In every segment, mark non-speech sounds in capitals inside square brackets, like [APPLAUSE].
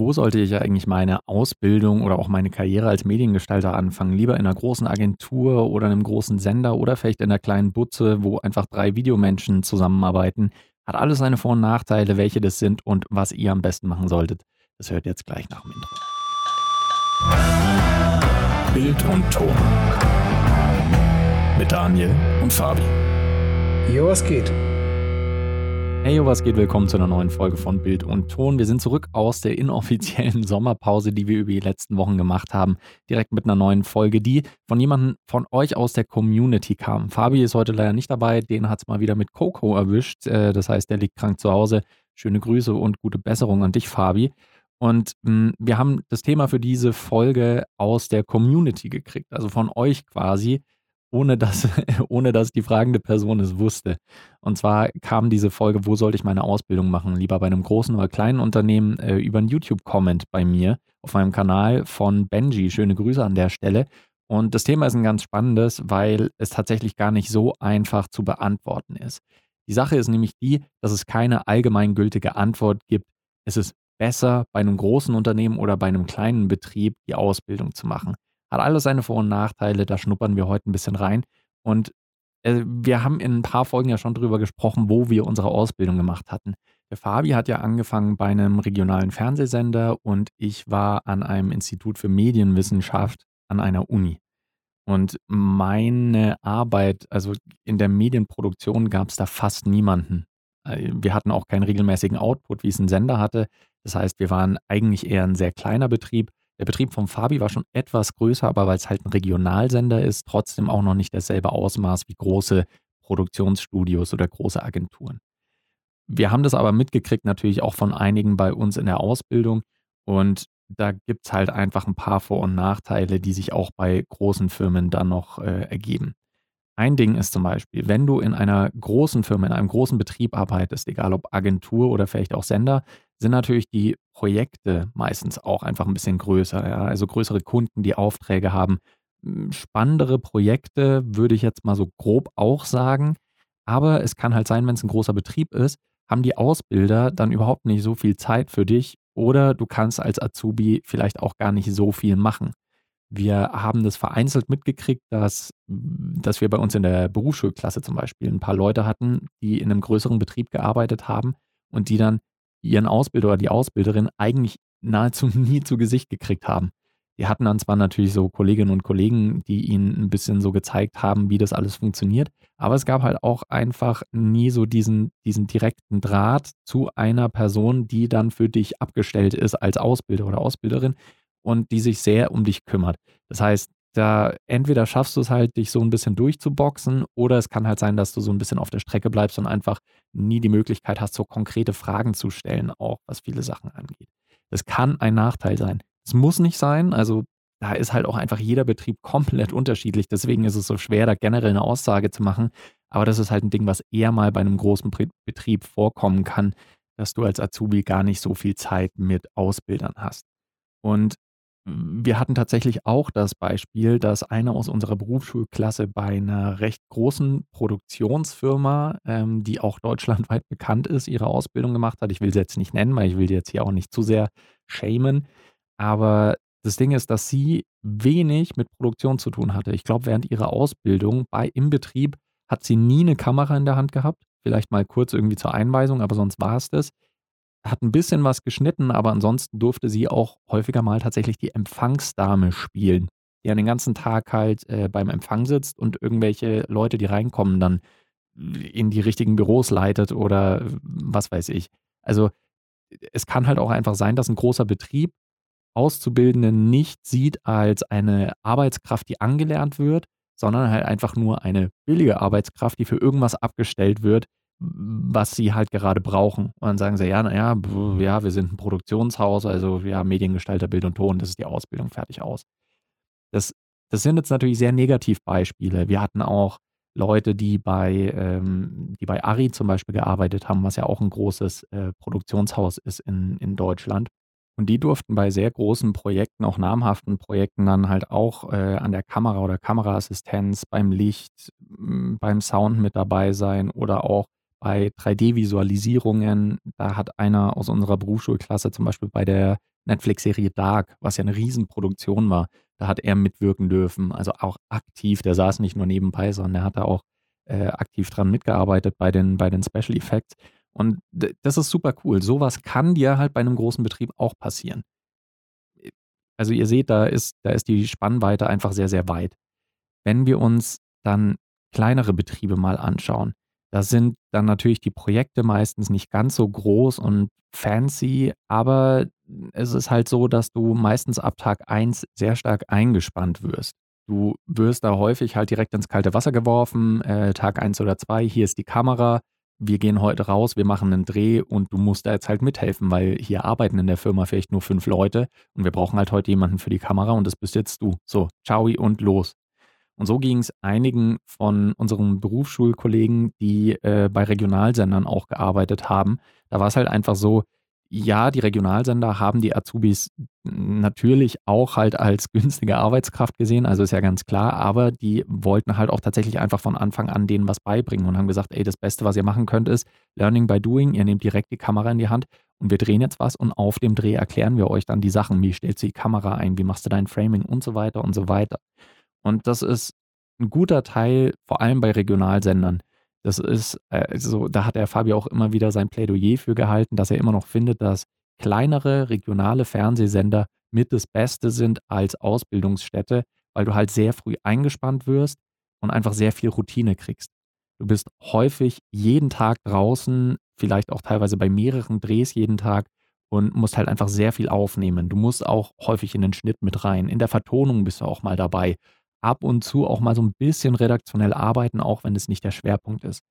Wo sollte ich eigentlich meine Ausbildung oder auch meine Karriere als Mediengestalter anfangen? Lieber in einer großen Agentur oder einem großen Sender oder vielleicht in einer kleinen Butze, wo einfach drei Videomenschen zusammenarbeiten? Hat alles seine Vor- und Nachteile, welche das sind und was ihr am besten machen solltet. Das hört jetzt gleich nach dem Intro. Bild und Ton. Mit Daniel und Fabi. Jo, was geht? Hey, was geht? Willkommen zu einer neuen Folge von Bild und Ton. Wir sind zurück aus der inoffiziellen [LAUGHS] Sommerpause, die wir über die letzten Wochen gemacht haben. Direkt mit einer neuen Folge, die von jemandem von euch aus der Community kam. Fabi ist heute leider nicht dabei, den hat es mal wieder mit Coco erwischt. Äh, das heißt, der liegt krank zu Hause. Schöne Grüße und gute Besserung an dich, Fabi. Und mh, hm, wir haben das Thema für diese Folge aus der Community gekriegt, also von euch quasi ohne dass, [LAUGHS] ohne dass die fragende Person es wusste. Und zwar kam diese Folge, wo sollte ich meine Ausbildung machen? Lieber bei einem großen oder kleinen Unternehmen äh, über einen YouTube-Comment bei mir auf meinem Kanal von Benji. Schöne Grüße an der Stelle. Und das Thema ist ein ganz spannendes, weil es tatsächlich gar nicht so einfach zu beantworten ist. Die Sache ist nämlich die, dass es keine allgemeingültige Antwort gibt. Es ist besser, bei einem großen Unternehmen oder bei einem kleinen Betrieb die Ausbildung zu machen. Hat alles seine Vor- und Nachteile, da schnuppern wir heute ein bisschen rein. Und äh, wir haben in ein paar Folgen ja schon drüber gesprochen, wo wir unsere Ausbildung gemacht hatten. Der Fabi hat ja angefangen bei einem regionalen Fernsehsender und ich war an einem Institut für Medienwissenschaft an einer Uni. Und meine Arbeit, also in der Medienproduktion gab es da fast niemanden. Äh, wir hatten auch keinen regelmäßigen Output, wie es ein Sender hatte. Das heißt, wir waren eigentlich eher ein sehr kleiner Betrieb der Betrieb vom Fabi war schon etwas größer, aber weil es halt ein Regionalsender ist, trotzdem auch noch nicht dasselbe Ausmaß wie große Produktionsstudios oder große Agenturen. Wir haben das aber mitgekriegt, natürlich auch von einigen bei uns in der Ausbildung. Und da gibt es halt einfach ein paar Vor- und Nachteile, die sich auch bei großen Firmen dann noch äh, ergeben. Ein Ding ist zum Beispiel, wenn du in einer großen Firma, in einem großen Betrieb arbeitest, egal ob Agentur oder vielleicht auch Sender, sind natürlich die Projekte meistens auch einfach ein bisschen größer. Ja? Also größere Kunden, die Aufträge haben. Hm, spannendere Projekte würde ich jetzt mal so grob auch sagen. Aber es kann halt sein, wenn es ein großer Betrieb ist, haben die Ausbilder dann überhaupt nicht so viel Zeit für dich oder du kannst als Azubi vielleicht auch gar nicht so viel machen. Wir haben das vereinzelt mitgekriegt, dass, dass wir bei uns in der Berufsschulklasse zum Beispiel ein paar Leute hatten, die in einem größeren Betrieb gearbeitet haben und die dann ihren Ausbilder oder die Ausbilderin eigentlich nahezu [LAUGHS] nie zu Gesicht gekriegt haben. Die hatten dann zwar natürlich so Kolleginnen und Kollegen, die ihnen ein bisschen so gezeigt haben, wie das alles funktioniert, aber es gab halt auch einfach nie so diesen, diesen direkten Draht zu einer Person, die dann für dich abgestellt ist als Ausbilder oder Ausbilderin und die sich sehr um dich kümmert. Das heißt, da entweder schaffst du es halt, dich so ein bisschen durchzuboxen, oder es kann halt sein, dass du so ein bisschen auf der Strecke bleibst und einfach nie die Möglichkeit hast, so konkrete Fragen zu stellen, auch was viele Sachen angeht. Das kann ein Nachteil sein. Es muss nicht sein, also da ist halt auch einfach jeder Betrieb [LAUGHS] komplett unterschiedlich. Deswegen ist es so schwer, da generell eine Aussage zu machen. Aber das ist halt ein Ding, was eher mal bei einem großen Betrieb vorkommen kann, dass du als Azubi gar nicht so viel Zeit mit Ausbildern hast. Und wir hatten tatsächlich auch das Beispiel, dass einer aus unserer Berufsschulklasse bei einer recht großen Produktionsfirma, ähm, die auch deutschlandweit bekannt ist, ihre Ausbildung gemacht hat. Ich will sie jetzt nicht nennen, weil ich will die jetzt hier auch nicht zu sehr shamen. Aber das Ding ist, dass sie wenig mit Produktion zu tun hatte. Ich glaube, während ihrer Ausbildung bei im Betrieb hat sie nie eine Kamera in der Hand gehabt. Vielleicht mal kurz irgendwie zur Einweisung, aber sonst war es das hat ein bisschen was geschnitten, aber ansonsten durfte sie auch häufiger mal tatsächlich die Empfangsdame spielen, die ja den ganzen Tag halt äh, beim Empfang sitzt und irgendwelche Leute, die reinkommen, dann in die richtigen Büros leitet oder was weiß ich. Also es kann halt auch einfach sein, dass ein großer Betrieb Auszubildende nicht sieht als eine Arbeitskraft, die angelernt wird, sondern halt einfach nur eine billige Arbeitskraft, die für irgendwas abgestellt wird, was sie halt gerade brauchen. Und dann sagen sie, ja, naja, ja, wir sind ein Produktionshaus, also ja, Mediengestalter, Bild und Ton, das ist die Ausbildung, fertig aus. Das, das sind jetzt natürlich sehr Negativbeispiele. Wir hatten auch Leute, die bei, ähm, die bei Ari zum Beispiel gearbeitet haben, was ja auch ein großes äh, Produktionshaus ist in, in Deutschland. Und die durften bei sehr großen Projekten, auch namhaften Projekten, dann halt auch äh, an der Kamera oder Kameraassistenz, beim Licht, beim Sound mit dabei sein oder auch bei 3D-Visualisierungen, da hat einer aus unserer Berufsschulklasse zum Beispiel bei der Netflix-Serie Dark, was ja eine Riesenproduktion war, da hat er mitwirken dürfen, also auch aktiv. Der saß nicht nur nebenbei, sondern er hat da auch äh, aktiv dran mitgearbeitet bei den, bei den Special Effects. Und das ist super cool. Sowas kann dir halt bei einem großen Betrieb auch passieren. Also ihr seht, da ist, da ist die Spannweite einfach sehr, sehr weit. Wenn wir uns dann kleinere Betriebe mal anschauen, da sind dann natürlich die Projekte meistens nicht ganz so groß und fancy, aber es ist halt so, dass du meistens ab Tag 1 sehr stark eingespannt wirst. Du wirst da häufig halt direkt ins kalte Wasser geworfen, äh, Tag 1 oder 2, hier ist die Kamera, wir gehen heute raus, wir machen einen Dreh und du musst da jetzt halt mithelfen, weil hier arbeiten in der Firma vielleicht nur fünf Leute und wir brauchen halt heute jemanden für die Kamera und das bist jetzt du. So, ciao und los. Und so ging es einigen von unseren Berufsschulkollegen, die äh, bei Regionalsendern auch gearbeitet haben. Da war es halt einfach so, ja, die Regionalsender haben die Azubis natürlich auch halt als [LAUGHS] günstige Arbeitskraft gesehen, also ist ja ganz klar, aber die wollten halt auch tatsächlich einfach von Anfang an denen was beibringen und haben gesagt, ey, das Beste, was ihr machen könnt, ist Learning by Doing, ihr nehmt direkt die Kamera in die Hand und wir drehen jetzt was und auf dem Dreh erklären wir euch dann die Sachen, wie stellst du die Kamera ein, wie machst du dein Framing und so weiter und so weiter. Und das ist ein guter Teil, vor allem bei Regionalsendern, das ist, äh, so, da hat der Fabio auch immer wieder sein Plädoyer für gehalten, dass er immer noch findet, dass kleinere regionale Fernsehsender mit das Beste sind als Ausbildungsstätte, weil du halt sehr früh eingespannt wirst und einfach sehr viel Routine kriegst. Du bist häufig jeden Tag draußen, vielleicht auch teilweise bei mehreren Drehs jeden Tag und musst halt einfach sehr viel aufnehmen. Du musst auch häufig in den Schnitt mit rein. In der Vertonung bist du auch mal dabei ab und zu auch mal so ein bisschen redaktionell arbeiten, auch wenn es nicht der Schwerpunkt ist.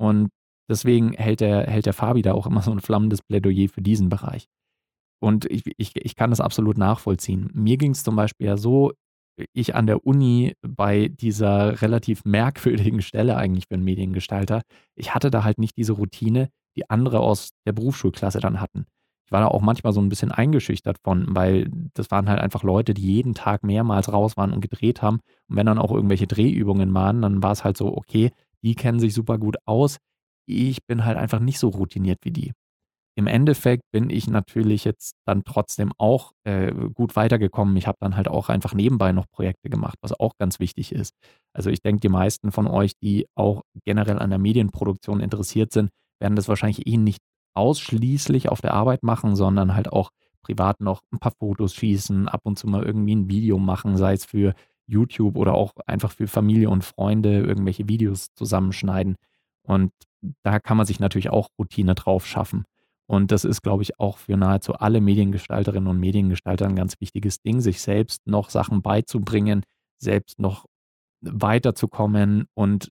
Und deswegen hält der, hält der Fabi da auch immer so ein flammendes Plädoyer für diesen Bereich. Und ich, ich, ich kann das absolut nachvollziehen. Mir ging es zum Beispiel ja so, ich an der Uni bei dieser relativ merkwürdigen Stelle eigentlich für einen Mediengestalter, ich hatte da halt nicht diese Routine, die andere aus der Berufsschulklasse dann hatten war da auch manchmal so ein bisschen eingeschüchtert von, weil das waren halt einfach Leute, die jeden Tag mehrmals raus waren und gedreht haben. Und wenn dann auch irgendwelche Drehübungen waren, dann war es halt so, okay, die kennen sich super gut aus. Ich bin halt einfach nicht so routiniert wie die. Im Endeffekt bin ich natürlich jetzt dann trotzdem auch äh, gut weitergekommen. Ich habe dann halt auch einfach nebenbei noch Projekte gemacht, was auch ganz wichtig ist. Also ich denke, die meisten von euch, die auch generell an der Medienproduktion interessiert sind, werden das wahrscheinlich eh nicht ausschließlich auf der Arbeit machen, sondern halt auch privat noch ein paar Fotos schießen, ab und zu mal irgendwie ein Video machen, sei es für YouTube oder auch einfach für Familie und Freunde irgendwelche Videos zusammenschneiden. Und da kann man sich natürlich auch Routine drauf schaffen. Und das ist, glaube ich, auch für nahezu alle Mediengestalterinnen und Mediengestalter ein ganz wichtiges Ding, sich selbst noch Sachen beizubringen, selbst noch weiterzukommen und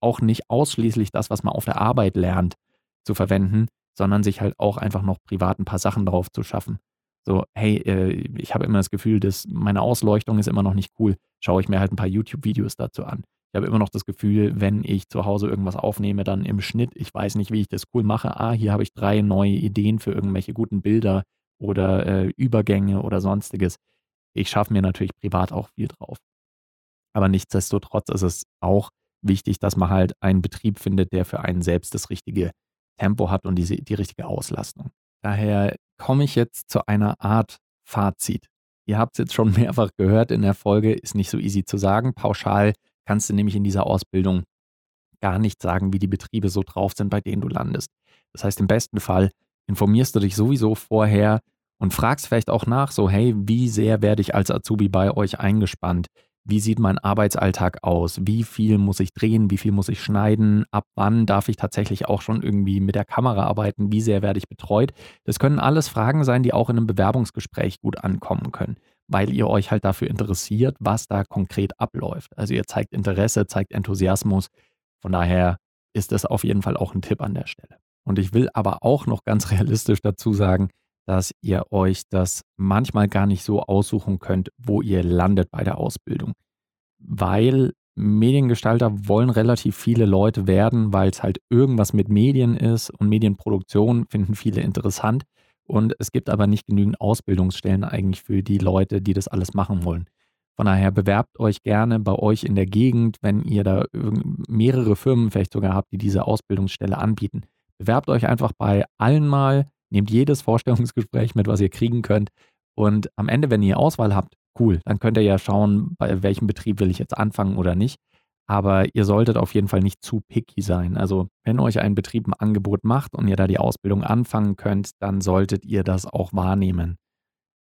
auch nicht ausschließlich das, was man auf der Arbeit lernt, zu verwenden, sondern sich halt auch einfach noch privat ein paar Sachen drauf zu schaffen. So, hey, äh, ich habe immer das Gefühl, dass meine Ausleuchtung ist immer noch nicht cool. Schaue ich mir halt ein paar YouTube-Videos dazu an. Ich habe immer noch das Gefühl, wenn ich zu Hause irgendwas aufnehme, dann im Schnitt, ich weiß nicht, wie ich das cool mache. Ah, hier habe ich drei neue Ideen für irgendwelche guten Bilder oder äh, Übergänge oder sonstiges. Ich schaffe mir natürlich privat auch viel drauf. Aber nichtsdestotrotz ist es auch wichtig, dass man halt einen Betrieb findet, der für einen selbst das richtige Tempo hat und diese, die richtige Auslastung. Daher komme ich jetzt zu einer Art Fazit. Ihr habt es jetzt schon [LAUGHS] mehrfach gehört in der Folge, ist nicht so easy zu sagen. Pauschal kannst du nämlich in dieser Ausbildung gar nicht sagen, wie die Betriebe so drauf sind, bei denen du landest. Das heißt, im besten Fall informierst du dich sowieso vorher und fragst vielleicht auch nach, so, hey, wie sehr werde ich als Azubi bei euch eingespannt? Wie sieht mein Arbeitsalltag aus, wie viel muss ich drehen, wie viel muss ich schneiden, ab wann darf ich tatsächlich auch schon irgendwie mit der Kamera arbeiten, wie sehr werde ich betreut. Das können alles Fragen sein, die auch in einem Bewerbungsgespräch gut ankommen können, weil ihr euch halt dafür interessiert, was da konkret abläuft. Also ihr zeigt Interesse, zeigt Enthusiasmus. Von daher ist das auf jeden Fall auch ein Tipp an der Stelle. Und ich will aber auch noch ganz [LAUGHS] realistisch dazu sagen, dass ihr euch das manchmal gar nicht so aussuchen könnt, wo ihr landet bei der Ausbildung. Weil Mediengestalter wollen relativ viele Leute werden, weil es halt irgendwas mit Medien ist und Medienproduktion finden viele interessant. Und es gibt aber nicht genügend Ausbildungsstellen eigentlich für die Leute, die das alles machen wollen. Von daher bewerbt euch gerne bei euch in der Gegend, wenn ihr da mehrere Firmen vielleicht sogar habt, die diese Ausbildungsstelle anbieten. Bewerbt euch einfach bei allen mal, Nehmt jedes Vorstellungsgespräch mit, was ihr kriegen könnt. Und am Ende, wenn ihr Auswahl habt, cool, dann könnt ihr ja schauen, bei welchem Betrieb will ich jetzt anfangen oder nicht. Aber ihr solltet auf jeden Fall nicht zu picky sein. Also wenn euch ein Betrieb ein Angebot macht und ihr da die Ausbildung anfangen könnt, dann solltet ihr das auch wahrnehmen,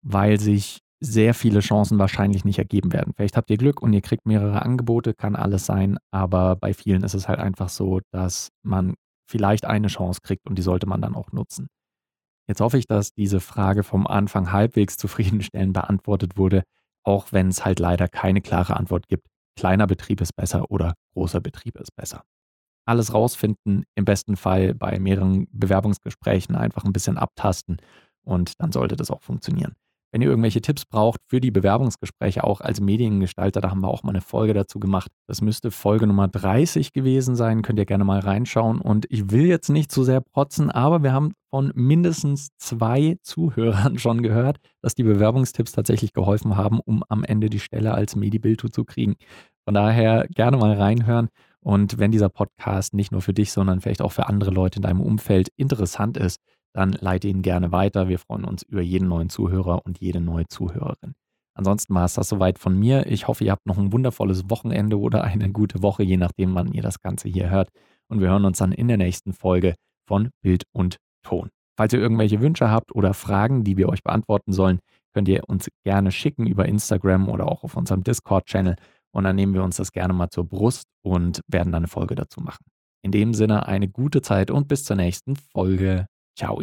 weil sich sehr viele Chancen wahrscheinlich nicht ergeben werden. Vielleicht habt ihr Glück und ihr kriegt mehrere Angebote, kann alles sein, aber bei vielen ist es halt einfach so, dass man vielleicht eine Chance kriegt und die sollte man dann auch nutzen. Jetzt hoffe ich, dass diese Frage vom Anfang halbwegs zufriedenstellend beantwortet wurde, auch wenn es halt leider keine klare Antwort gibt. Kleiner Betrieb ist besser oder großer Betrieb ist besser. Alles rausfinden, im besten Fall bei mehreren Bewerbungsgesprächen einfach ein bisschen abtasten und dann sollte das auch funktionieren. Wenn ihr irgendwelche Tipps braucht für die Bewerbungsgespräche, auch als Mediengestalter, da haben wir auch mal eine Folge dazu gemacht. Das müsste Folge Nummer 30 gewesen sein. Könnt ihr gerne mal reinschauen. Und ich will jetzt nicht zu sehr protzen, aber wir haben von mindestens zwei Zuhörern [LAUGHS] schon gehört, dass die Bewerbungstipps tatsächlich geholfen haben, um am Ende die Stelle als Medibilto zu kriegen. Von daher gerne mal reinhören. Und wenn dieser Podcast nicht nur für dich, sondern vielleicht auch für andere Leute in deinem Umfeld interessant ist, dann leite ihn gerne weiter. Wir freuen uns über jeden neuen Zuhörer und jede neue Zuhörerin. Ansonsten war es das soweit von mir. Ich hoffe, ihr habt noch ein wundervolles Wochenende oder eine gute Woche, je nachdem, wann ihr das Ganze hier hört. Und wir hören uns dann in der nächsten Folge von Bild und Ton. Falls ihr irgendwelche Wünsche habt oder Fragen, die wir euch beantworten sollen, könnt ihr uns gerne schicken über Instagram oder auch auf unserem Discord-Channel. Und dann nehmen wir uns das gerne mal zur Brust und werden dann eine Folge dazu machen. In dem Sinne eine gute Zeit und bis zur nächsten Folge. 下午。